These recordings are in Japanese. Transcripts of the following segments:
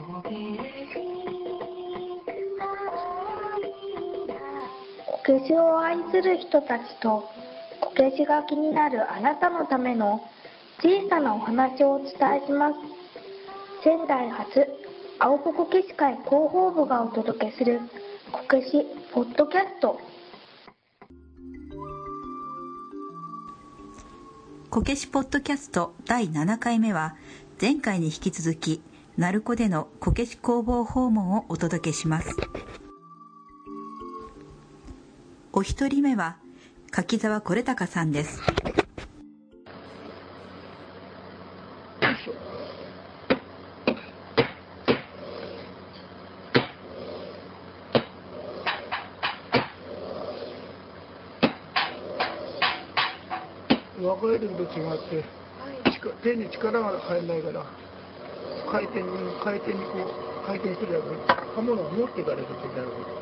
こけしを愛する人たちとこけしが気になるあなたのための小さなお話をお伝えします。仙台発青ポこけし会広報部がお届けするこけしポッドキャスト。こけしポッドキャスト第7回目は前回に引き続き鳴子でのこけし工房訪問をお届けします。お一人目は柿沢是隆さんです。若い時と違って、力手に力が入らないから。回転に回転にこう回転するやつ。刃物を持っていかれるってなるんです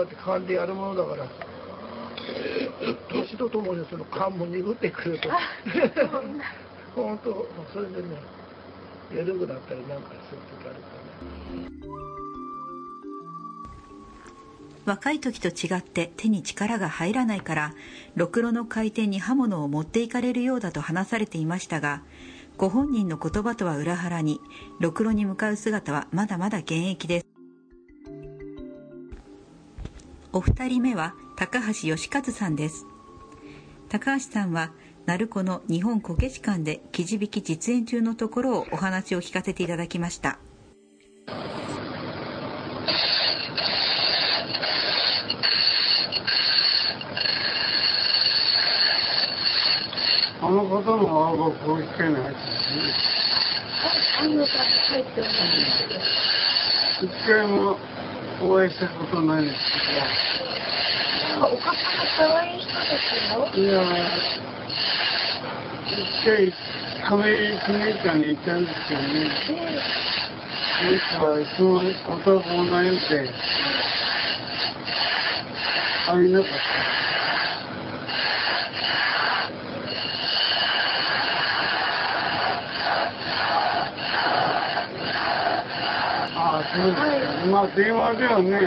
うやって勘でやるものだから年とともにその勘も鈍ってくると。本当それでね緩くなったりなんかする時あるからね。若い時と違って手に力が入らないからろくろの回転に刃物を持っていかれるようだと話されていましたがご本人の言葉とは裏腹にろくろに向かう姿はまだまだ現役ですお二人目は高橋義和さんです。高橋さんは鳴子の日本こけし館で生地引き実演中のところをお話を聞かせていただきました。あの方の青がこうしてないあの方入ってます。一回もお会いしたことないですお方が可愛い人ですよいや一回亀井記念館に行ったんですけどねその人はいつも男を悩んで会いなかったああ、そうですか。まあ、電話ではね、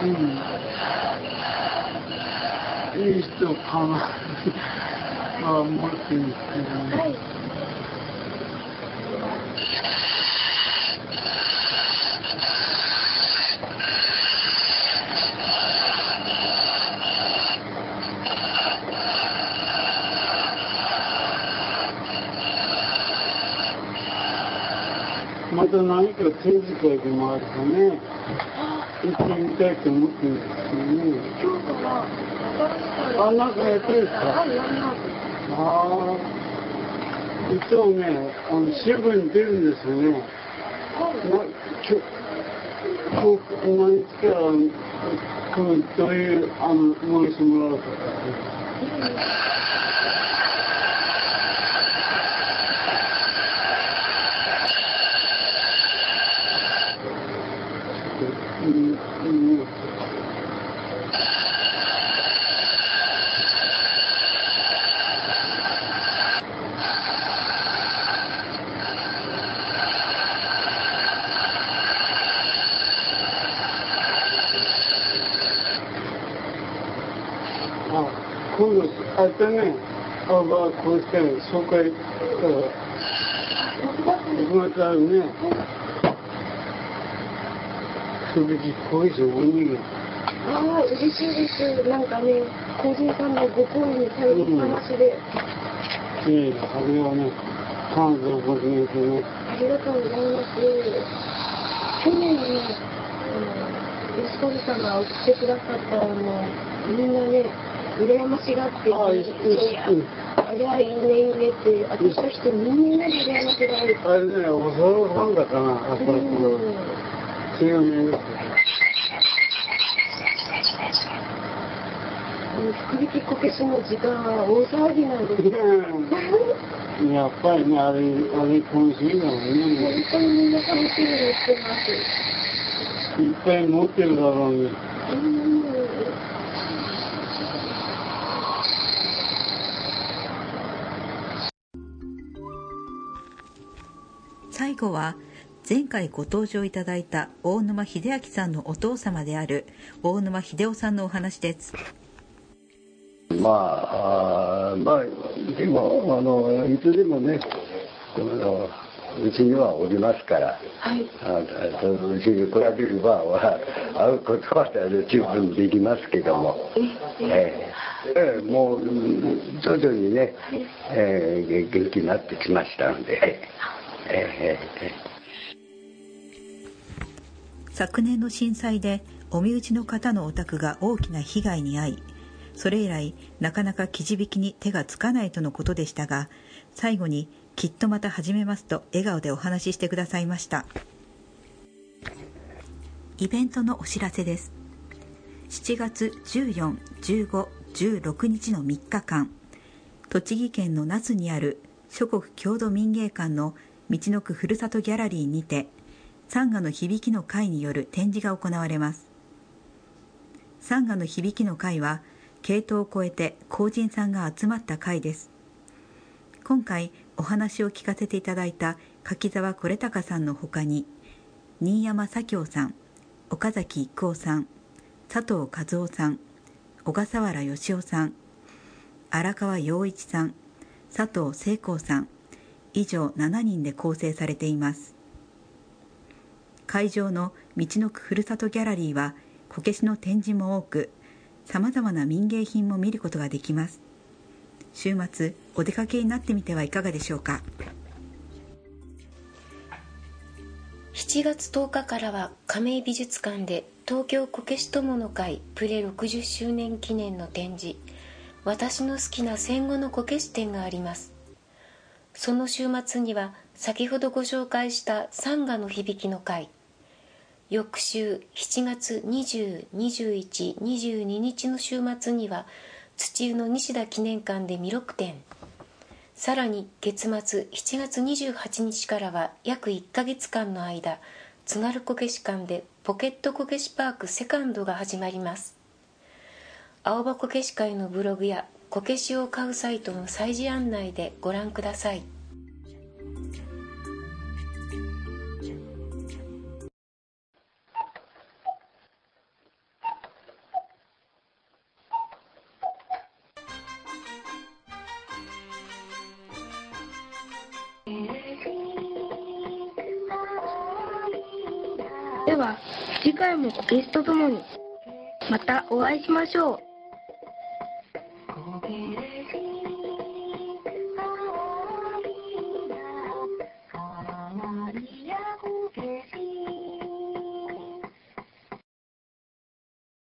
うん。いい人かな。まあ、思ってるんですけどね。はいまた何か手遣いでもあるとね、行ってみたいと思ってるんですけどね。今日はあ、なんかやってるんですかはいやりますああ。いつもね、あの、新聞に出るんですよね。ま、きょ、こう、毎月は、こう、どういう、あの、ものしてもらうかあとね、アあバたね。あば、こうしたら、僕またね。はいれだね、あ、まあ、こうして紹介したら、またね、それでこういう人多いよ。ああ、嬉しいです。なんかね、個人さんのご好意に頼りっぱなしで、ええ、あれはね、感謝を込めてね、ありがとうございます。去年ね、あの、吉富さんが送ってくださったの、みんなね、羨ましがって、ああいいいやうんありゃいいね、いいねって、私としてみんなで羨ましがる。あれね、おそろファンだかな、あそこの、強めです。福引きこけしの時間は大騒ぎなんですよ。やっぱりね、あれ、あれ今週だもん本。当にみんな楽しみにしてます。いっぱい持ってるだろうに。うん最後は前回ご登場いただいた大沼秀明さんのお父様である大沼秀夫さんのお話です。まあ、あーまあ、でも、あの、いつでもね、あのうちにはおりますから、はい。あそのうちに来られれば、は会うことは十分できますけども、ええ。ええ。もう、うん徐々にね、ええ元気になってきましたので、ええええ昨年の震災でお身内の方のお宅が大きな被害に遭いそれ以来なかなか記事引きに手がつかないとのことでしたが最後にきっとまた始めますと笑顔でお話ししてくださいました。イベントのお知らせです。7月14、15、16日の3日間栃木県の那須にある諸国郷土民芸館の道のくふるさとギャラリーにてサンガの響きの会による展示が行われます。サンガの響きの会は系統を超えて後人さんが集まった会です。今回お話を聞かせていただいた柿沢是隆さんのほかに新山左京さん岡崎育夫さん佐藤和夫さん小笠原義雄さん荒川陽一さん佐藤聖光さん以上7人で構成されています。会場の道のくふるさとギャラリーはこけしの展示も多くさまざまな民芸品も見ることができます。週末お出かけになってみてはいかがでしょうか。7月10日からは亀井美術館で東京こけし友の会プレ60周年記念の展示「私の好きな戦後のこけし展」があります。その週末には先ほどご紹介した「サンガの響きの会」翌週7月202122日の週末には土湯の西田記念館で弥勒展さらに月末7月28日からは約1ヶ月間の間津軽こけし館でポケットこけしパークセカンドが始まります。青葉こけし会のブログやこけしを買うサイトの催事案内でご覧ください。は次回もゲストともにまたお会いしましょう。